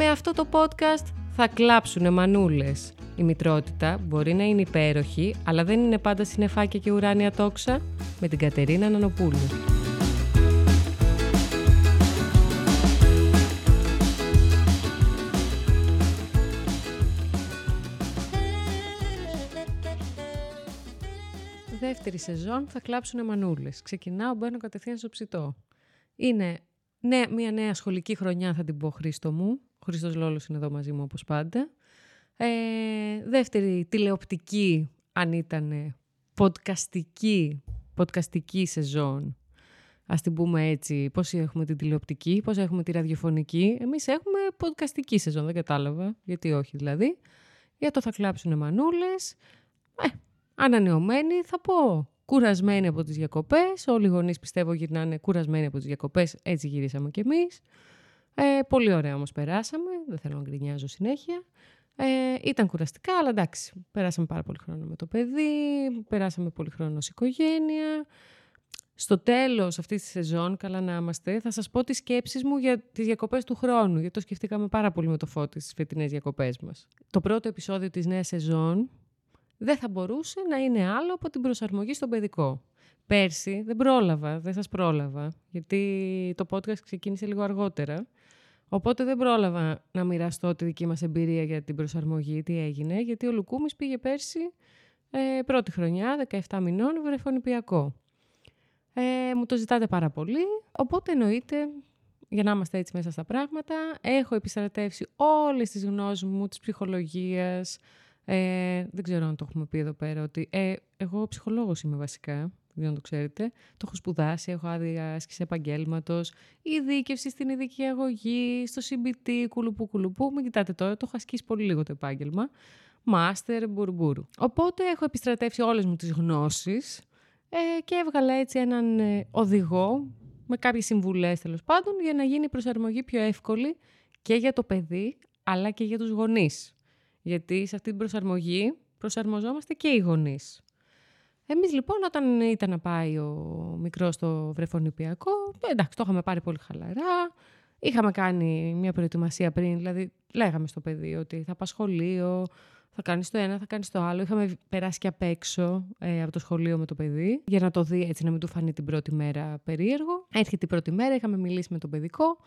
Με αυτό το podcast θα κλάψουνε μανούλες. Η μητρότητα μπορεί να είναι υπέροχη, αλλά δεν είναι πάντα συνεφάκια και ουράνια τόξα. Με την Κατερίνα Νανοπούλου. Δεύτερη σεζόν θα κλάψουνε μανούλες. Ξεκινάω, μπαίνω κατευθείαν στο ψητό. Είναι ναι, μια νέα σχολική χρονιά θα την πω Χρήστο μου. Ο Χρήστος Λόλος είναι εδώ μαζί μου όπως πάντα. Ε, δεύτερη τηλεοπτική, αν ήταν podcastική, podcastική σεζόν. Ας την πούμε έτσι, πώς έχουμε την τηλεοπτική, πώς έχουμε τη ραδιοφωνική. Εμείς έχουμε podcastική σεζόν, δεν κατάλαβα, γιατί όχι δηλαδή. Για το θα κλάψουν μανούλες. Ε, ανανεωμένοι θα πω κουρασμένοι από τις διακοπές. Όλοι οι γονείς πιστεύω γυρνάνε κουρασμένοι από τις διακοπές. Έτσι γυρίσαμε κι εμείς. Ε, πολύ ωραία όμως περάσαμε. Δεν θέλω να γκρινιάζω συνέχεια. Ε, ήταν κουραστικά, αλλά εντάξει. Περάσαμε πάρα πολύ χρόνο με το παιδί. Περάσαμε πολύ χρόνο ως οικογένεια. Στο τέλος αυτής της σεζόν, καλά να είμαστε, θα σας πω τις σκέψεις μου για τις διακοπές του χρόνου, γιατί το σκεφτήκαμε πάρα πολύ με το φώτι στις φετινές διακοπές μας. Το πρώτο επεισόδιο της νέας σεζόν δεν θα μπορούσε να είναι άλλο από την προσαρμογή στον παιδικό. Πέρσι δεν πρόλαβα, δεν σας πρόλαβα, γιατί το podcast ξεκίνησε λίγο αργότερα. Οπότε δεν πρόλαβα να μοιραστώ τη δική μας εμπειρία για την προσαρμογή, τι έγινε, γιατί ο Λουκούμης πήγε πέρσι ε, πρώτη χρονιά, 17 μηνών, βρεφονιπιακό. Ε, μου το ζητάτε πάρα πολύ, οπότε εννοείται, για να είμαστε έτσι μέσα στα πράγματα, έχω επιστρατεύσει όλες τις γνώσεις μου της ψυχολογίας, ε, δεν ξέρω αν το έχουμε πει εδώ πέρα, ότι ε, εγώ ψυχολόγος είμαι βασικά, δεν το ξέρετε. Το έχω σπουδάσει, έχω άδεια άσκηση επαγγέλματος, ειδίκευση στην ειδική αγωγή, στο CBT, κουλουπού κουλουπού. Μην κοιτάτε τώρα, το έχω ασκήσει πολύ λίγο το επάγγελμα. Μάστερ, μπουρμπούρου. Οπότε έχω επιστρατεύσει όλες μου τις γνώσεις ε, και έβγαλα έτσι έναν ε, οδηγό με κάποιες συμβουλές τέλος πάντων για να γίνει η προσαρμογή πιο εύκολη και για το παιδί αλλά και για τους γονείς. Γιατί σε αυτή την προσαρμογή προσαρμοζόμαστε και οι γονείς. Εμείς λοιπόν όταν ήταν να πάει ο μικρός στο βρεφονηπιακό, εντάξει το είχαμε πάρει πολύ χαλαρά, είχαμε κάνει μια προετοιμασία πριν, δηλαδή λέγαμε στο παιδί ότι θα πάει σχολείο, θα κάνεις το ένα, θα κάνεις το άλλο. Είχαμε περάσει και απ' έξω ε, από το σχολείο με το παιδί, για να το δει έτσι, να μην του φανεί την πρώτη μέρα περίεργο. Έρχεται την πρώτη μέρα, είχαμε μιλήσει με το παιδικό.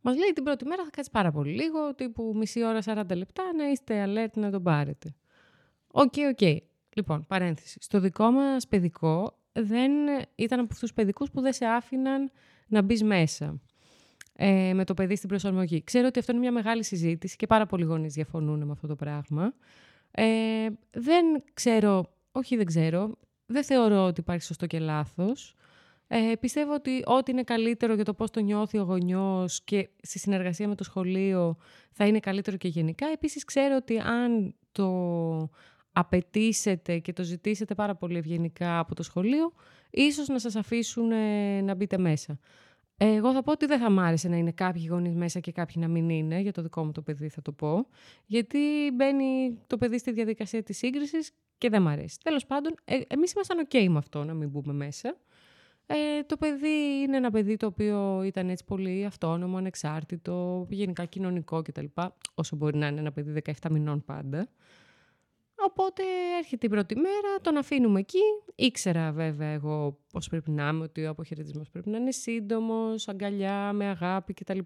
Μας λέει την πρώτη μέρα θα κάτσεις πάρα πολύ λίγο, τύπου μισή ώρα, 40 λεπτά, να είστε alert να τον πάρετε. Okay, okay. Λοιπόν, παρένθεση. Στο δικό μας παιδικό δεν ήταν από αυτούς τους παιδικούς που δεν σε άφηναν να μπεις μέσα ε, με το παιδί στην προσαρμογή. Ξέρω ότι αυτό είναι μια μεγάλη συζήτηση και πάρα πολλοί γονείς διαφωνούν με αυτό το πράγμα. Ε, δεν ξέρω, όχι δεν ξέρω, δεν θεωρώ ότι υπάρχει σωστό και λάθος. Ε, πιστεύω ότι ό,τι είναι καλύτερο για το πώς το νιώθει ο γονιός και στη συνεργασία με το σχολείο θα είναι καλύτερο και γενικά. Επίσης ξέρω ότι αν το απαιτήσετε και το ζητήσετε πάρα πολύ ευγενικά από το σχολείο, ίσως να σας αφήσουν να μπείτε μέσα. Εγώ θα πω ότι δεν θα μ' άρεσε να είναι κάποιοι γονείς μέσα και κάποιοι να μην είναι, για το δικό μου το παιδί θα το πω, γιατί μπαίνει το παιδί στη διαδικασία της σύγκρισης και δεν μ' αρέσει. Τέλος πάντων, ε, εμείς ήμασταν ok με αυτό να μην μπούμε μέσα. Ε, το παιδί είναι ένα παιδί το οποίο ήταν έτσι πολύ αυτόνομο, ανεξάρτητο, γενικά κοινωνικό κτλ. Όσο μπορεί να είναι ένα παιδί 17 μηνών πάντα. Οπότε έρχεται η πρώτη μέρα, τον αφήνουμε εκεί. Ήξερα βέβαια εγώ πώς πρέπει να είμαι, ότι ο αποχαιρετισμός πρέπει να είναι σύντομος, αγκαλιά, με αγάπη κτλ.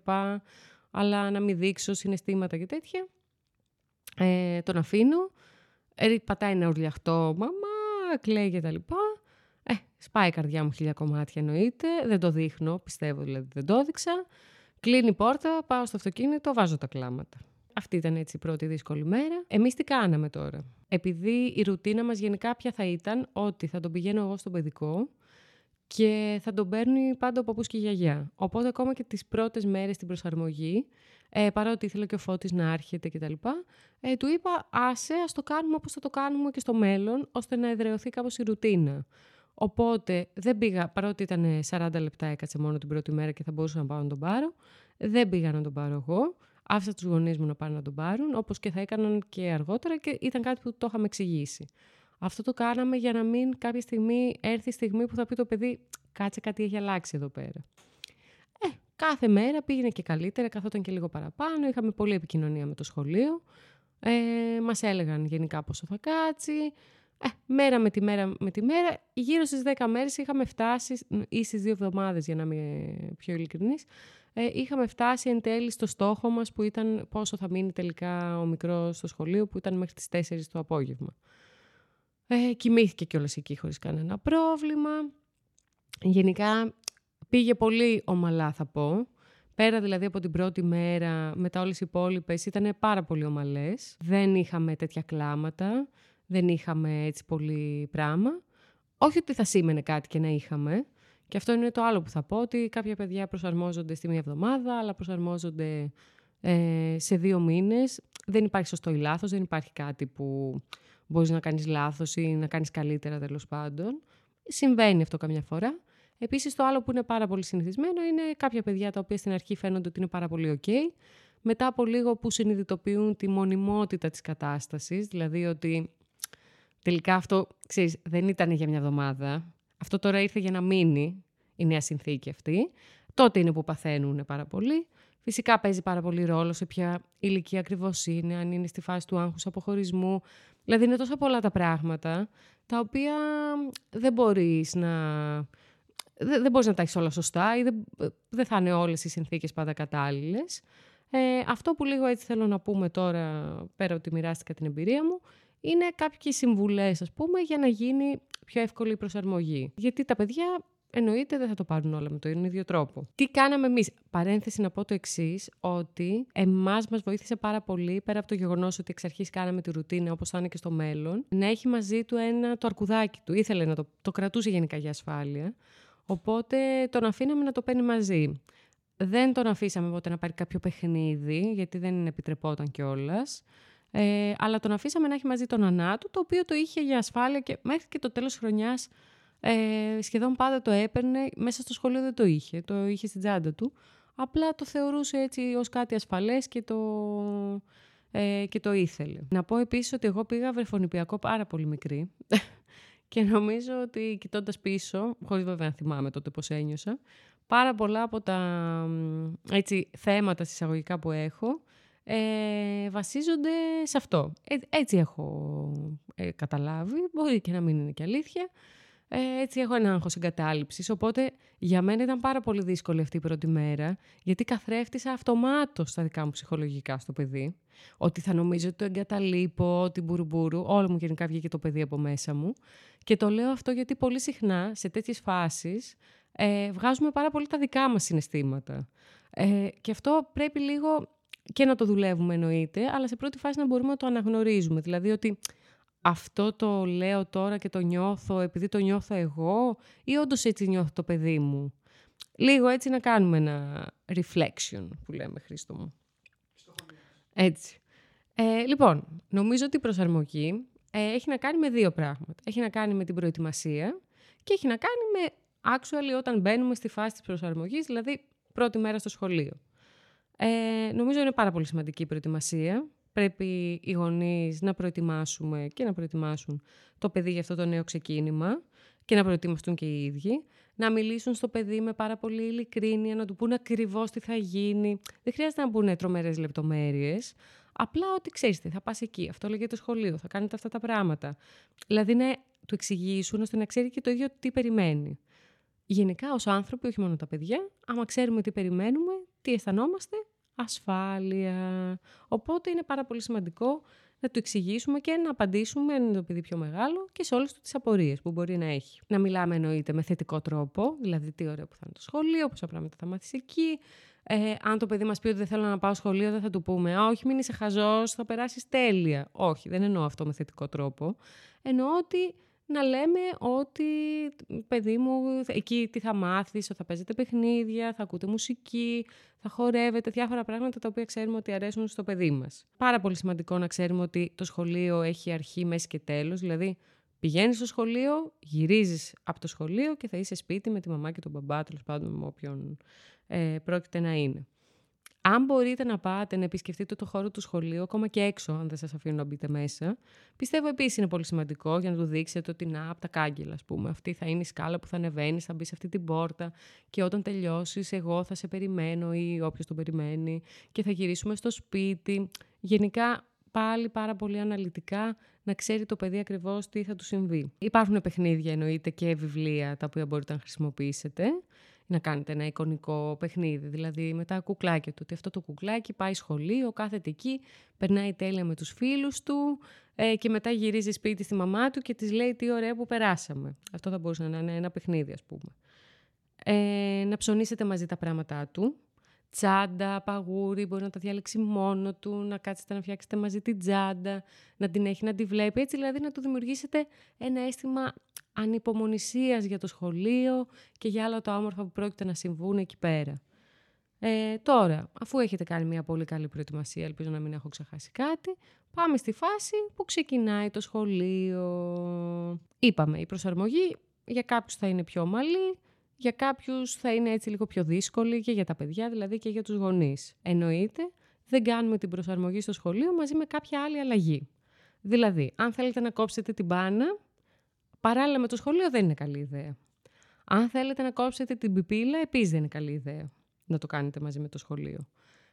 Αλλά να μην δείξω συναισθήματα και τέτοια. Ε, τον αφήνω. Ε, πατάει ένα ουρλιαχτό, μαμά, κλαίει κτλ. Ε, σπάει η καρδιά μου χίλια κομμάτια εννοείται. Δεν το δείχνω, πιστεύω δηλαδή δεν το έδειξα. Κλείνει η πόρτα, πάω στο αυτοκίνητο, βάζω τα κλάματα. Αυτή ήταν έτσι η πρώτη δύσκολη μέρα. Εμείς τι κάναμε τώρα; Επειδή η ρουτίνα μας γενικά πια θα ήταν ότι θα τον πηγαίνω εγώ στο παιδικό και θα τον παίρνει πάντα ο παππούς και η γιαγιά. Οπότε ακόμα και τις πρώτες μέρες στην προσαρμογή, ε, παρότι ήθελε και ο Φώτης να έρχεται κτλ. Ε, του είπα άσε, ας το κάνουμε όπως θα το κάνουμε και στο μέλλον, ώστε να εδραιωθεί κάπως η ρουτίνα. Οπότε δεν πήγα, παρότι ήταν 40 λεπτά έκατσε μόνο την πρώτη μέρα και θα μπορούσα να πάω να τον πάρω, δεν πήγα να τον πάρω εγώ. Άφησα τους γονείς μου να πάνε να τον πάρουν, όπως και θα έκαναν και αργότερα και ήταν κάτι που το είχαμε εξηγήσει. Αυτό το κάναμε για να μην κάποια στιγμή έρθει η στιγμή που θα πει το παιδί, κάτσε κάτι έχει αλλάξει εδώ πέρα. Ε, κάθε μέρα πήγαινε και καλύτερα, καθόταν και λίγο παραπάνω. Είχαμε πολλή επικοινωνία με το σχολείο. Ε, μας έλεγαν γενικά πόσο θα κάτσει. Ε, μέρα με τη μέρα με τη μέρα. Γύρω στις 10 μέρες είχαμε φτάσει, ή στις δύο εβδομάδες για να είμαι πιο ειλικρινής, ε, είχαμε φτάσει εν τέλει στο στόχο μας που ήταν πόσο θα μείνει τελικά ο μικρός στο σχολείο που ήταν μέχρι τις 4 το απόγευμα. Ε, κοιμήθηκε κιόλας εκεί χωρίς κανένα πρόβλημα. Γενικά πήγε πολύ ομαλά θα πω. Πέρα δηλαδή από την πρώτη μέρα, μετά όλες οι υπόλοιπες ήταν πάρα πολύ ομαλές. Δεν είχαμε τέτοια κλάματα, δεν είχαμε έτσι πολύ πράγμα. Όχι ότι θα σήμαινε κάτι και να είχαμε. Και αυτό είναι το άλλο που θα πω, ότι κάποια παιδιά προσαρμόζονται στη μία εβδομάδα, αλλά προσαρμόζονται ε, σε δύο μήνες. Δεν υπάρχει σωστό ή λάθος, δεν υπάρχει κάτι που μπορείς να κάνεις λάθος ή να κάνεις καλύτερα τέλος πάντων. Συμβαίνει αυτό καμιά φορά. Επίσης, το άλλο που είναι πάρα πολύ συνηθισμένο είναι κάποια παιδιά τα οποία στην αρχή φαίνονται ότι είναι πάρα πολύ OK. Μετά από λίγο που συνειδητοποιούν τη μονιμότητα της κατάστασης, δηλαδή ότι τελικά αυτό, ξέρεις, δεν ήταν για μια εβδομάδα. Αυτό τώρα ήρθε για να μείνει η νέα συνθήκη αυτή. Τότε είναι που παθαίνουν πάρα πολύ. Φυσικά παίζει πάρα πολύ ρόλο σε ποια ηλικία ακριβώς είναι, αν είναι στη φάση του άγχους αποχωρισμού. Δηλαδή είναι τόσο πολλά τα πράγματα τα οποία δεν μπορείς να δεν, δεν μπορείς να τα έχεις όλα σωστά ή δεν, δεν θα είναι όλες οι συνθήκες πάντα κατάλληλες. Ε, αυτό που λίγο έτσι θέλω να πούμε τώρα, πέρα ότι μοιράστηκα την εμπειρία μου, είναι κάποιες συμβουλές, ας πούμε, για να γίνει πιο εύκολη η προσαρμογή. Γιατί τα παιδιά εννοείται δεν θα το πάρουν όλα με τον ίδιο τρόπο. Τι κάναμε εμείς; Παρένθεση να πω το εξής, ότι εμάς μας βοήθησε πάρα πολύ, πέρα από το γεγονός ότι εξ αρχής κάναμε τη ρουτίνα όπως θα είναι και στο μέλλον, να έχει μαζί του ένα το αρκουδάκι του. Ήθελε να το, το κρατούσε γενικά για ασφάλεια. Οπότε τον αφήναμε να το παίρνει μαζί. Δεν τον αφήσαμε ποτέ να πάρει κάποιο παιχνίδι, γιατί δεν επιτρεπόταν κιόλας. Ε, αλλά τον αφήσαμε να έχει μαζί τον ανά του, το οποίο το είχε για ασφάλεια και μέχρι και το τέλος χρονιάς ε, σχεδόν πάντα το έπαιρνε. Μέσα στο σχολείο δεν το είχε, το είχε στην τσάντα του. Απλά το θεωρούσε έτσι ως κάτι ασφαλές και το, ε, και το ήθελε. Να πω επίσης ότι εγώ πήγα βρεφονιπιακό πάρα πολύ μικρή. Και νομίζω ότι κοιτώντας πίσω, χωρίς βέβαια να θυμάμαι τότε πώς ένιωσα, πάρα πολλά από τα έτσι, θέματα συσσαγωγικά που έχω ε, βασίζονται σε αυτό. Ε, έτσι έχω ε, καταλάβει, μπορεί και να μην είναι και αλήθεια. Ε, έτσι έχω ένα άγχος εγκατάλειψης, οπότε για μένα ήταν πάρα πολύ δύσκολη αυτή η πρώτη μέρα, γιατί καθρέφτησα αυτομάτως στα δικά μου ψυχολογικά στο παιδί, ότι θα νομίζω ότι το εγκαταλείπω, ότι μπουρμπούρου, όλο μου γενικά βγήκε το παιδί από μέσα μου. Και το λέω αυτό γιατί πολύ συχνά σε τέτοιες φάσεις ε, βγάζουμε πάρα πολύ τα δικά μας συναισθήματα. Ε, και αυτό πρέπει λίγο και να το δουλεύουμε εννοείται, αλλά σε πρώτη φάση να μπορούμε να το αναγνωρίζουμε. Δηλαδή ότι αυτό το λέω τώρα και το νιώθω επειδή το νιώθω εγώ ή όντως έτσι νιώθω το παιδί μου. Λίγο έτσι να κάνουμε ένα reflection που λέμε Χρήστο μου. Έτσι. Ε, λοιπόν, νομίζω ότι η προσαρμογή ε, έχει να κάνει με δύο πράγματα. Έχει να κάνει με την προετοιμασία και έχει να κάνει με actually όταν μπαίνουμε στη φάση της προσαρμογής, δηλαδή πρώτη μέρα στο σχολείο. Ε, νομίζω είναι πάρα πολύ σημαντική η προετοιμασία πρέπει οι γονείς να προετοιμάσουμε και να προετοιμάσουν το παιδί για αυτό το νέο ξεκίνημα και να προετοιμαστούν και οι ίδιοι. Να μιλήσουν στο παιδί με πάρα πολύ ειλικρίνεια, να του πούνε ακριβώς τι θα γίνει. Δεν χρειάζεται να μπουν τρομερές λεπτομέρειες. Απλά ότι ξέρεις τι, θα πας εκεί. Αυτό λέγεται το σχολείο, θα κάνετε αυτά τα πράγματα. Δηλαδή να του εξηγήσουν ώστε να ξέρει και το ίδιο τι περιμένει. Γενικά, ως άνθρωποι, όχι μόνο τα παιδιά, άμα ξέρουμε τι περιμένουμε, τι αισθανόμαστε, ασφάλεια. Οπότε είναι πάρα πολύ σημαντικό να του εξηγήσουμε και να απαντήσουμε, αν είναι το παιδί πιο μεγάλο, και σε όλες τις απορίες που μπορεί να έχει. Να μιλάμε εννοείται με θετικό τρόπο, δηλαδή τι ωραίο που θα είναι το σχολείο, πόσα πράγματα θα μάθεις εκεί. Ε, αν το παιδί μας πει ότι δεν θέλω να πάω σχολείο, δεν θα του πούμε Α, όχι, μην είσαι χαζός, θα περάσεις τέλεια. Όχι, δεν εννοώ αυτό με θετικό τρόπο. Εννοώ ότι να λέμε ότι, παιδί μου, εκεί τι θα μάθεις, θα παίζετε παιχνίδια, θα ακούτε μουσική, θα χορεύετε, διάφορα πράγματα τα οποία ξέρουμε ότι αρέσουν στο παιδί μας. Πάρα πολύ σημαντικό να ξέρουμε ότι το σχολείο έχει αρχή, μέση και τέλος, δηλαδή πηγαίνεις στο σχολείο, γυρίζεις από το σχολείο και θα είσαι σπίτι με τη μαμά και τον μπαμπά, τέλος πάντων με όποιον ε, πρόκειται να είναι. Αν μπορείτε να πάτε να επισκεφτείτε το χώρο του σχολείου, ακόμα και έξω, αν δεν σας αφήνουν να μπείτε μέσα, πιστεύω επίσης είναι πολύ σημαντικό για να του δείξετε ότι να από τα κάγκελα, ας πούμε. Αυτή θα είναι η σκάλα που θα ανεβαίνει, θα μπει σε αυτή την πόρτα και όταν τελειώσεις, εγώ θα σε περιμένω ή όποιος τον περιμένει και θα γυρίσουμε στο σπίτι. Γενικά, πάλι πάρα πολύ αναλυτικά να ξέρει το παιδί ακριβώς τι θα του συμβεί. Υπάρχουν παιχνίδια εννοείται και βιβλία τα οποία μπορείτε να χρησιμοποιήσετε να κάνετε ένα εικονικό παιχνίδι. Δηλαδή με τα κουκλάκια του. Ότι αυτό το κουκλάκι πάει σχολείο, κάθεται εκεί, περνάει τέλεια με τους φίλους του ε, και μετά γυρίζει σπίτι στη μαμά του και της λέει τι ωραία που περάσαμε. Αυτό θα μπορούσε να είναι ένα παιχνίδι ας πούμε. Ε, να ψωνίσετε μαζί τα πράγματά του τσάντα, παγούρι, μπορεί να τα διάλεξει μόνο του, να κάτσετε να φτιάξετε μαζί την τσάντα, να την έχει να τη βλέπει. Έτσι δηλαδή να του δημιουργήσετε ένα αίσθημα ανυπομονησίας για το σχολείο και για άλλα τα όμορφα που πρόκειται να συμβούν εκεί πέρα. Ε, τώρα, αφού έχετε κάνει μια πολύ καλή προετοιμασία, ελπίζω να μην έχω ξεχάσει κάτι, πάμε στη φάση που ξεκινάει το σχολείο. Είπαμε, η προσαρμογή για κάποιους θα είναι πιο ομαλή, για κάποιους θα είναι έτσι λίγο πιο δύσκολη και για τα παιδιά δηλαδή και για τους γονείς. Εννοείται, δεν κάνουμε την προσαρμογή στο σχολείο μαζί με κάποια άλλη αλλαγή. Δηλαδή, αν θέλετε να κόψετε την μπάνα, παράλληλα με το σχολείο δεν είναι καλή ιδέα. Αν θέλετε να κόψετε την πιπίλα, επίσης δεν είναι καλή ιδέα να το κάνετε μαζί με το σχολείο.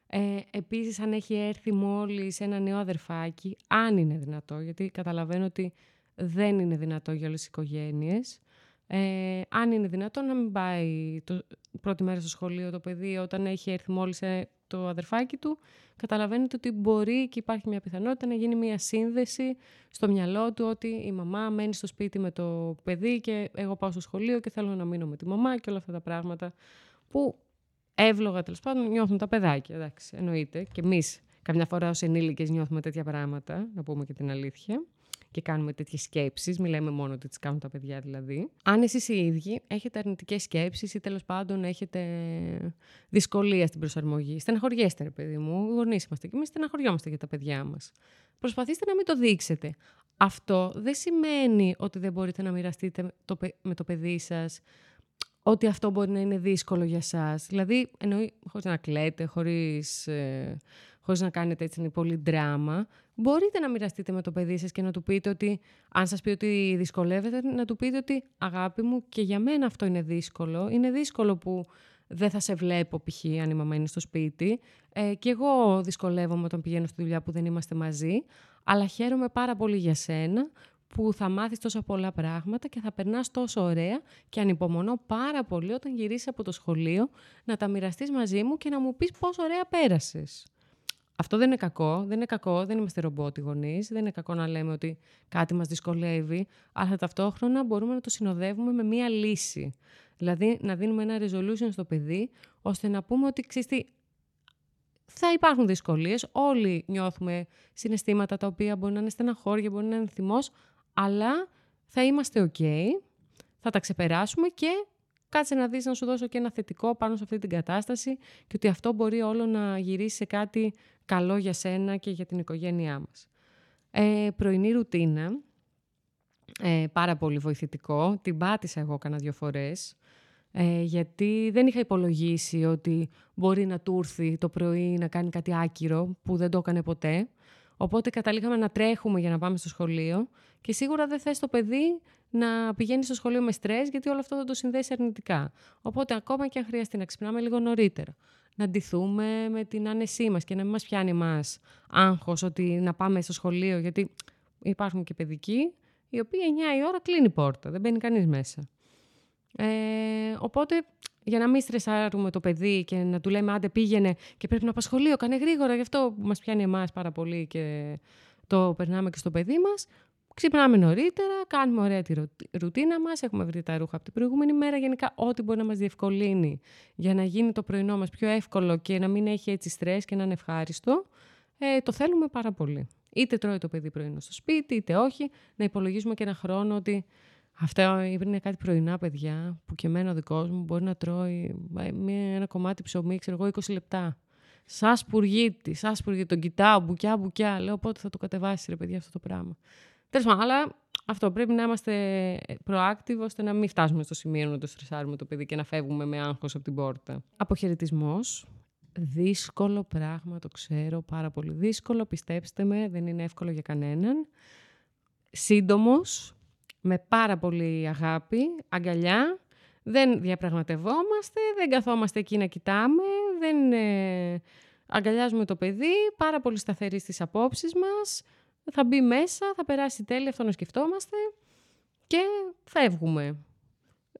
Ε, επίσης, αν έχει έρθει μόλις ένα νέο αδερφάκι, αν είναι δυνατό, γιατί καταλαβαίνω ότι δεν είναι δυνατό για όλες τις οικογένειες, ε, αν είναι δυνατόν να μην πάει το πρώτη μέρα στο σχολείο το παιδί όταν έχει έρθει μόλις ε, το αδερφάκι του, καταλαβαίνετε ότι μπορεί και υπάρχει μια πιθανότητα να γίνει μια σύνδεση στο μυαλό του ότι η μαμά μένει στο σπίτι με το παιδί και εγώ πάω στο σχολείο και θέλω να μείνω με τη μαμά και όλα αυτά τα πράγματα που εύλογα τέλος πάντων νιώθουν τα παιδάκια. Εντάξει, εννοείται. Και εμείς καμιά φορά ως ενήλικες νιώθουμε τέτοια πράγματα, να πούμε και την αλήθεια και κάνουμε τέτοιες σκέψεις. Μιλάμε μόνο ότι τις κάνουν τα παιδιά δηλαδή. Αν εσείς οι ίδιοι έχετε αρνητικές σκέψεις ή τέλος πάντων έχετε δυσκολία στην προσαρμογή, στεναχωριέστε, ρε παιδί μου. Γονείς είμαστε και εμείς στεναχωριόμαστε για τα παιδιά μας. Προσπαθήστε να μην το δείξετε. Αυτό δεν σημαίνει ότι δεν μπορείτε να μοιραστείτε με το παιδί σας ότι αυτό μπορεί να είναι δύσκολο για σας. Δηλαδή, εννοεί χωρίς να κλαίτε, χωρίς, ε, χωρίς να κάνετε έτσι πολύ δράμα, μπορείτε να μοιραστείτε με το παιδί σας και να του πείτε ότι, αν σας πει ότι δυσκολεύεται, να του πείτε ότι αγάπη μου και για μένα αυτό είναι δύσκολο. Είναι δύσκολο που δεν θα σε βλέπω π.χ. αν η μαμά είναι στο σπίτι. Ε, και εγώ δυσκολεύομαι όταν πηγαίνω στη δουλειά που δεν είμαστε μαζί. Αλλά χαίρομαι πάρα πολύ για σένα που θα μάθεις τόσα πολλά πράγματα και θα περνάς τόσο ωραία και ανυπομονώ πάρα πολύ όταν γυρίσεις από το σχολείο να τα μοιραστείς μαζί μου και να μου πεις πόσο ωραία πέρασες. Αυτό δεν είναι κακό, δεν είναι κακό, δεν είμαστε ρομπότ οι γονείς, δεν είναι κακό να λέμε ότι κάτι μας δυσκολεύει, αλλά ταυτόχρονα μπορούμε να το συνοδεύουμε με μία λύση. Δηλαδή να δίνουμε ένα resolution στο παιδί, ώστε να πούμε ότι ξέρεις θα υπάρχουν δυσκολίες, όλοι νιώθουμε συναισθήματα τα οποία μπορεί να είναι στεναχώρια, μπορεί να είναι θυμός, αλλά θα είμαστε ok, θα τα ξεπεράσουμε και κάτσε να δεις να σου δώσω και ένα θετικό πάνω σε αυτή την κατάσταση και ότι αυτό μπορεί όλο να γυρίσει σε κάτι καλό για σένα και για την οικογένειά μας. Ε, πρωινή ρουτίνα, ε, πάρα πολύ βοηθητικό, την πάτησα εγώ κάνα δύο φορές, ε, γιατί δεν είχα υπολογίσει ότι μπορεί να του έρθει το πρωί να κάνει κάτι άκυρο που δεν το έκανε ποτέ. Οπότε καταλήγαμε να τρέχουμε για να πάμε στο σχολείο και σίγουρα δεν θες το παιδί να πηγαίνει στο σχολείο με στρες γιατί όλο αυτό θα το συνδέσει αρνητικά. Οπότε ακόμα και αν χρειαστεί να ξυπνάμε λίγο νωρίτερα, να ντυθούμε με την άνεσή μας και να μην μας πιάνει μας άγχος ότι να πάμε στο σχολείο γιατί υπάρχουν και παιδικοί οι οποίοι 9 η ώρα κλείνει η πόρτα, δεν μπαίνει κανείς μέσα. Ε, οπότε για να μην στρεσάρουμε το παιδί και να του λέμε άντε πήγαινε και πρέπει να σχολείο, κάνε γρήγορα, γι' αυτό που μας πιάνει εμάς πάρα πολύ και το περνάμε και στο παιδί μας. Ξυπνάμε νωρίτερα, κάνουμε ωραία τη ρουτίνα μας, έχουμε βρει τα ρούχα από την προηγούμενη μέρα, γενικά ό,τι μπορεί να μας διευκολύνει για να γίνει το πρωινό μας πιο εύκολο και να μην έχει έτσι στρες και να είναι ευχάριστο, ε, το θέλουμε πάρα πολύ. Είτε τρώει το παιδί πρωινό στο σπίτι, είτε όχι, να υπολογίζουμε και ένα χρόνο ότι Αυτά είναι κάτι πρωινά παιδιά που και εμένα ο δικός μου μπορεί να τρώει μια, ένα κομμάτι ψωμί, ξέρω εγώ, 20 λεπτά. Σα σπουργίτη, σα σπουργίτη. Τον κοιτάω, μπουκιά, μπουκιά. Λέω πότε θα το κατεβάσεις, ρε παιδιά, αυτό το πράγμα. Τέλος πάντων, αλλά αυτό πρέπει να είμαστε proactive ώστε να μην φτάσουμε στο σημείο να το στρεσάρουμε το παιδί και να φεύγουμε με άγχος από την πόρτα. Αποχαιρετισμός. Δύσκολο πράγμα, το ξέρω, πάρα πολύ δύσκολο. Πιστέψτε με, δεν είναι εύκολο για κανέναν. Σύντομος, με πάρα πολύ αγάπη, αγκαλιά. Δεν διαπραγματευόμαστε, δεν καθόμαστε εκεί να κοιτάμε, δεν ε, αγκαλιάζουμε το παιδί, πάρα πολύ σταθερή στις απόψεις μας. Θα μπει μέσα, θα περάσει τέλεια, αυτό να σκεφτόμαστε και φεύγουμε.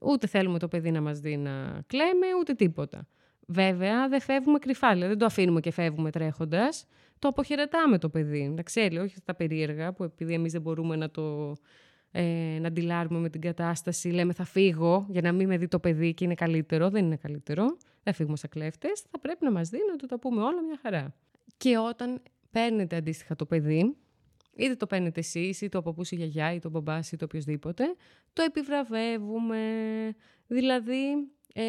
Ούτε θέλουμε το παιδί να μας δει να κλαίμε, ούτε τίποτα. Βέβαια, δεν φεύγουμε κρυφά, δηλαδή δεν το αφήνουμε και φεύγουμε τρέχοντας. Το αποχαιρετάμε το παιδί. Να ξέρει, όχι τα περίεργα, που επειδή εμείς δεν μπορούμε να το ε, να αντιλάρουμε με την κατάσταση, λέμε θα φύγω για να μην με δει το παιδί και είναι καλύτερο. Δεν είναι καλύτερο. Δεν φύγουμε σαν κλέφτες. Θα πρέπει να μας δει να του τα πούμε όλα μια χαρά. Και όταν παίρνετε αντίστοιχα το παιδί, είτε το παίρνετε εσείς, είτε το παππούς η γιαγιά, είτε ο μπαμπάς, είτε οποιοδήποτε, το επιβραβεύουμε. Δηλαδή, ε,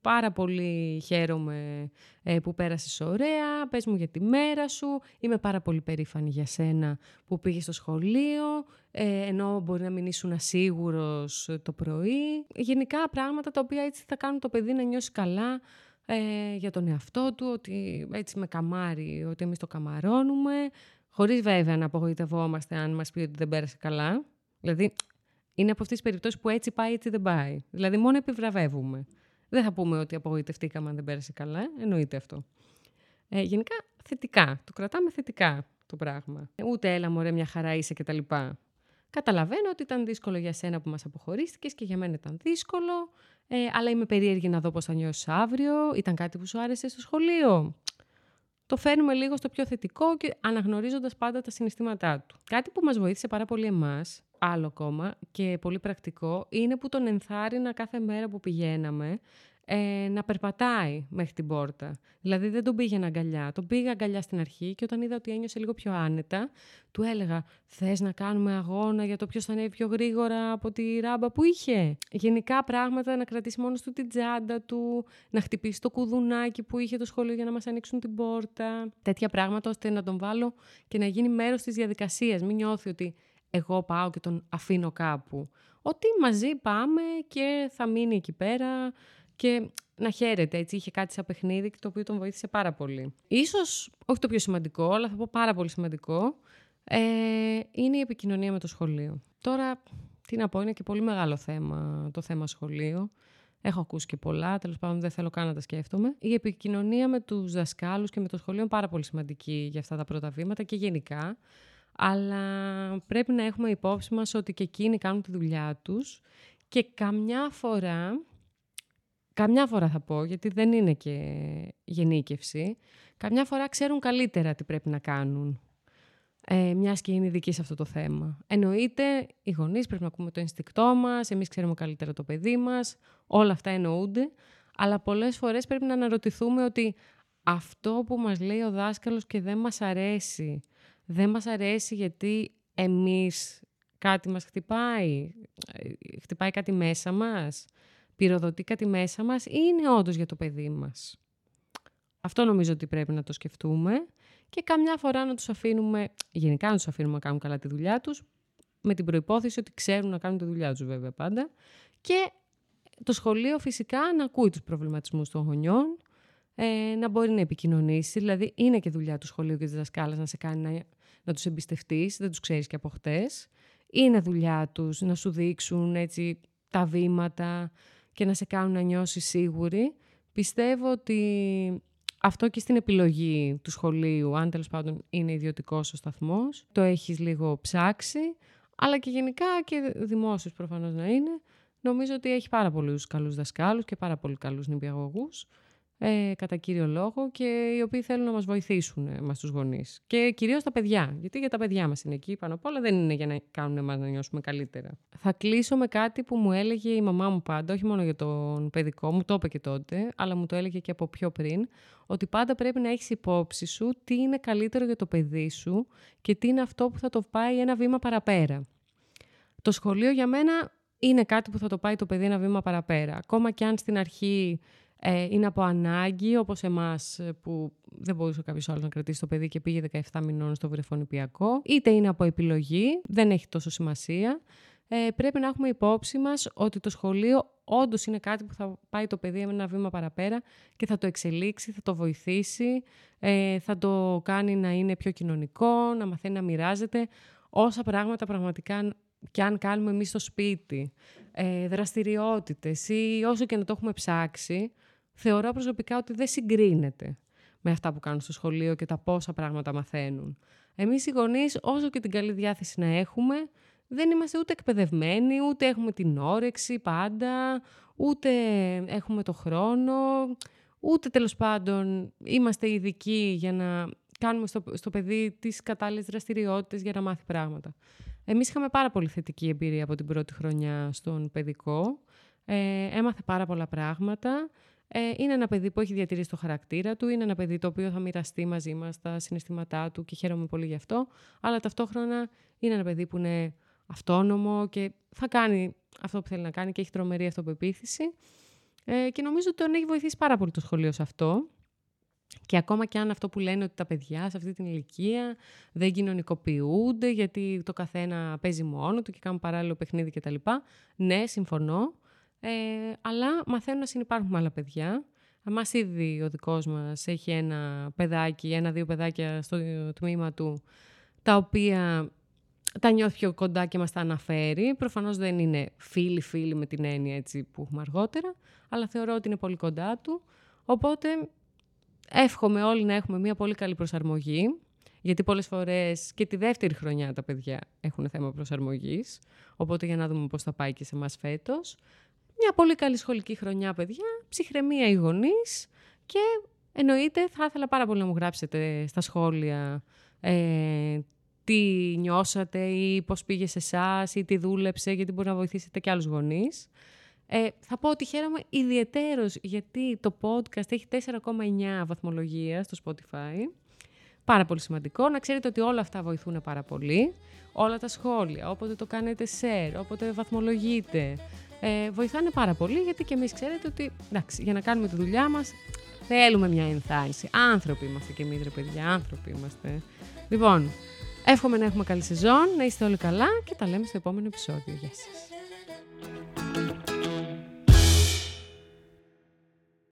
πάρα πολύ χαίρομαι ε, που πέρασες ωραία, πες μου για τη μέρα σου, είμαι πάρα πολύ περήφανη για σένα που πήγες στο σχολείο, ε, ενώ μπορεί να μην ήσουν ασίγουρος το πρωί. Γενικά πράγματα τα οποία έτσι θα κάνουν το παιδί να νιώσει καλά ε, για τον εαυτό του, ότι έτσι με καμάρι, ότι εμείς το καμαρώνουμε, χωρίς βέβαια να απογοητευόμαστε αν μας πει ότι δεν πέρασε καλά. Δηλαδή, είναι από αυτές τις περιπτώσεις που έτσι πάει, έτσι δεν πάει. Δηλαδή, μόνο επιβραβεύουμε. Δεν θα πούμε ότι απογοητευτήκαμε αν δεν πέρασε καλά. Εννοείται αυτό. Ε, γενικά, θετικά. Το κρατάμε θετικά το πράγμα. Ούτε έλα μωρέ μια χαρά είσαι κτλ. Καταλαβαίνω ότι ήταν δύσκολο για σένα που μας αποχωρίστηκες και για μένα ήταν δύσκολο, ε, αλλά είμαι περίεργη να δω πώς θα νιώσεις αύριο. Ήταν κάτι που σου άρεσε στο σχολείο. Το φέρνουμε λίγο στο πιο θετικό και αναγνωρίζοντας πάντα τα συναισθήματά του. Κάτι που μας βοήθησε πάρα πολύ εμάς άλλο ακόμα και πολύ πρακτικό είναι που τον ενθάρρυνα κάθε μέρα που πηγαίναμε ε, να περπατάει μέχρι την πόρτα. Δηλαδή δεν τον πήγαινα αγκαλιά. Τον πήγα αγκαλιά στην αρχή και όταν είδα ότι ένιωσε λίγο πιο άνετα, του έλεγα «Θες να κάνουμε αγώνα για το ποιος θα ανέβει πιο γρήγορα από τη ράμπα που είχε». Γενικά πράγματα, να κρατήσει μόνος του την τσάντα του, να χτυπήσει το κουδουνάκι που είχε το σχολείο για να μας ανοίξουν την πόρτα. Τέτοια πράγματα ώστε να τον βάλω και να γίνει μέρος της διαδικασίας. Μην νιώθει ότι εγώ πάω και τον αφήνω κάπου. Ότι μαζί πάμε και θα μείνει εκεί πέρα και να χαίρεται. Έτσι είχε κάτι σαν παιχνίδι το οποίο τον βοήθησε πάρα πολύ. Ίσως, όχι το πιο σημαντικό, αλλά θα πω πάρα πολύ σημαντικό, ε, είναι η επικοινωνία με το σχολείο. Τώρα, τι να πω, είναι και πολύ μεγάλο θέμα το θέμα σχολείο. Έχω ακούσει και πολλά, τέλος πάντων δεν θέλω καν να τα σκέφτομαι. Η επικοινωνία με τους δασκάλους και με το σχολείο είναι πάρα πολύ σημαντική για αυτά τα πρώτα βήματα και γενικά αλλά πρέπει να έχουμε υπόψη μας ότι και εκείνοι κάνουν τη δουλειά τους και καμιά φορά, καμιά φορά θα πω, γιατί δεν είναι και γενίκευση, καμιά φορά ξέρουν καλύτερα τι πρέπει να κάνουν. Ε, μιας και είναι ειδική σε αυτό το θέμα. Εννοείται, οι γονείς πρέπει να ακούμε το ενστικτό μας, εμείς ξέρουμε καλύτερα το παιδί μας, όλα αυτά εννοούνται, αλλά πολλές φορές πρέπει να αναρωτηθούμε ότι αυτό που μας λέει ο δάσκαλος και δεν μας αρέσει, δεν μας αρέσει γιατί εμείς κάτι μας χτυπάει, χτυπάει κάτι μέσα μας, πυροδοτεί κάτι μέσα μας ή είναι όντως για το παιδί μας. Αυτό νομίζω ότι πρέπει να το σκεφτούμε και καμιά φορά να τους αφήνουμε, γενικά να τους αφήνουμε να κάνουν καλά τη δουλειά τους, με την προϋπόθεση ότι ξέρουν να κάνουν τη δουλειά τους βέβαια πάντα και το σχολείο φυσικά να ακούει τους προβληματισμούς των γονιών, ε, να μπορεί να επικοινωνήσει. Δηλαδή, είναι και δουλειά του σχολείου και της δασκάλας να σε κάνει να, να τους εμπιστευτείς, δεν τους ξέρεις και από χτες. Είναι δουλειά τους να σου δείξουν έτσι τα βήματα και να σε κάνουν να νιώσεις σίγουρη. Πιστεύω ότι αυτό και στην επιλογή του σχολείου, αν τέλος πάντων είναι ιδιωτικός ο σταθμός, το έχεις λίγο ψάξει, αλλά και γενικά και δημόσιος προφανώς να είναι. Νομίζω ότι έχει πάρα πολλούς καλούς δασκάλους και πάρα πολύ καλούς νηπιαγωγούς ε, κατά κύριο λόγο και οι οποίοι θέλουν να μας βοηθήσουν ε, μας τους γονείς. Και κυρίως τα παιδιά, γιατί για τα παιδιά μας είναι εκεί πάνω απ' όλα, δεν είναι για να κάνουν εμάς να νιώσουμε καλύτερα. Θα κλείσω με κάτι που μου έλεγε η μαμά μου πάντα, όχι μόνο για τον παιδικό, μου το είπε και τότε, αλλά μου το έλεγε και από πιο πριν, ότι πάντα πρέπει να έχεις υπόψη σου τι είναι καλύτερο για το παιδί σου και τι είναι αυτό που θα το πάει ένα βήμα παραπέρα. Το σχολείο για μένα είναι κάτι που θα το πάει το παιδί ένα βήμα παραπέρα. Ακόμα και αν στην αρχή ε, είναι από ανάγκη, όπως εμάς ε, που δεν μπορούσε κάποιος άλλος να κρατήσει το παιδί και πήγε 17 μηνών στο βρεφονιπιακό, είτε είναι από επιλογή, δεν έχει τόσο σημασία. Ε, πρέπει να έχουμε υπόψη μας ότι το σχολείο όντως είναι κάτι που θα πάει το παιδί ένα βήμα παραπέρα και θα το εξελίξει, θα το βοηθήσει, ε, θα το κάνει να είναι πιο κοινωνικό, να μαθαίνει να μοιράζεται. Όσα πράγματα πραγματικά και αν κάνουμε εμείς στο σπίτι, ε, δραστηριότητες ή όσο και να το έχουμε ψάξει, θεωρώ προσωπικά ότι δεν συγκρίνεται με αυτά που κάνουν στο σχολείο και τα πόσα πράγματα μαθαίνουν. Εμείς οι γονείς, όσο και την καλή διάθεση να έχουμε, δεν είμαστε ούτε εκπαιδευμένοι, ούτε έχουμε την όρεξη πάντα, ούτε έχουμε το χρόνο, ούτε τέλος πάντων είμαστε ειδικοί για να κάνουμε στο, στο παιδί τις κατάλληλες δραστηριότητες για να μάθει πράγματα. Εμείς είχαμε πάρα πολύ θετική εμπειρία από την πρώτη χρονιά στον παιδικό. Ε, έμαθε πάρα πολλά πράγματα. Ε, είναι ένα παιδί που έχει διατηρήσει το χαρακτήρα του, είναι ένα παιδί το οποίο θα μοιραστεί μαζί μας τα συναισθήματά του και χαίρομαι πολύ γι' αυτό, αλλά ταυτόχρονα είναι ένα παιδί που είναι αυτόνομο και θα κάνει αυτό που θέλει να κάνει και έχει τρομερή αυτοπεποίθηση. Ε, και νομίζω ότι τον έχει βοηθήσει πάρα πολύ το σχολείο σε αυτό. Και ακόμα και αν αυτό που λένε ότι τα παιδιά σε αυτή την ηλικία δεν κοινωνικοποιούνται γιατί το καθένα παίζει μόνο του και κάνουν παράλληλο παιχνίδι κτλ. Ναι, συμφωνώ. Ε, αλλά μαθαίνουν να συνεπάρχουν με άλλα παιδιά. Εμά ήδη ο δικός μας έχει ένα παιδάκι, ένα-δύο παιδάκια στο τμήμα του, τα οποία τα νιώθει πιο κοντά και μας τα αναφέρει. Προφανώς δεν είναι φίλοι-φίλοι με την έννοια έτσι που έχουμε αργότερα, αλλά θεωρώ ότι είναι πολύ κοντά του. Οπότε εύχομαι όλοι να έχουμε μια πολύ καλή προσαρμογή, γιατί πολλές φορές και τη δεύτερη χρονιά τα παιδιά έχουν θέμα προσαρμογής, οπότε για να δούμε πώς θα πάει και σε μας φέτος. Μια πολύ καλή σχολική χρονιά, παιδιά, ψυχραιμία οι γονείς και εννοείται θα ήθελα πάρα πολύ να μου γράψετε στα σχόλια ε, τι νιώσατε ή πώς πήγε σε εσάς ή τι δούλεψε, γιατί μπορεί να βοηθήσετε και άλλους γονείς. Ε, θα πω ότι χαίρομαι ιδιαιτέρως γιατί το podcast έχει 4,9 βαθμολογία στο Spotify. Πάρα πολύ σημαντικό. Να ξέρετε ότι όλα αυτά βοηθούν πάρα πολύ. Όλα τα σχόλια, όποτε το κάνετε share, όποτε βαθμολογείτε. Ε, βοηθάνε πάρα πολύ γιατί και εμείς ξέρετε ότι εντάξει, για να κάνουμε τη δουλειά μας θέλουμε μια ενθάρρυνση. Άνθρωποι είμαστε και εμείς ρε παιδιά, άνθρωποι είμαστε. Λοιπόν, εύχομαι να έχουμε καλή σεζόν, να είστε όλοι καλά και τα λέμε στο επόμενο επεισόδιο. Γεια σας.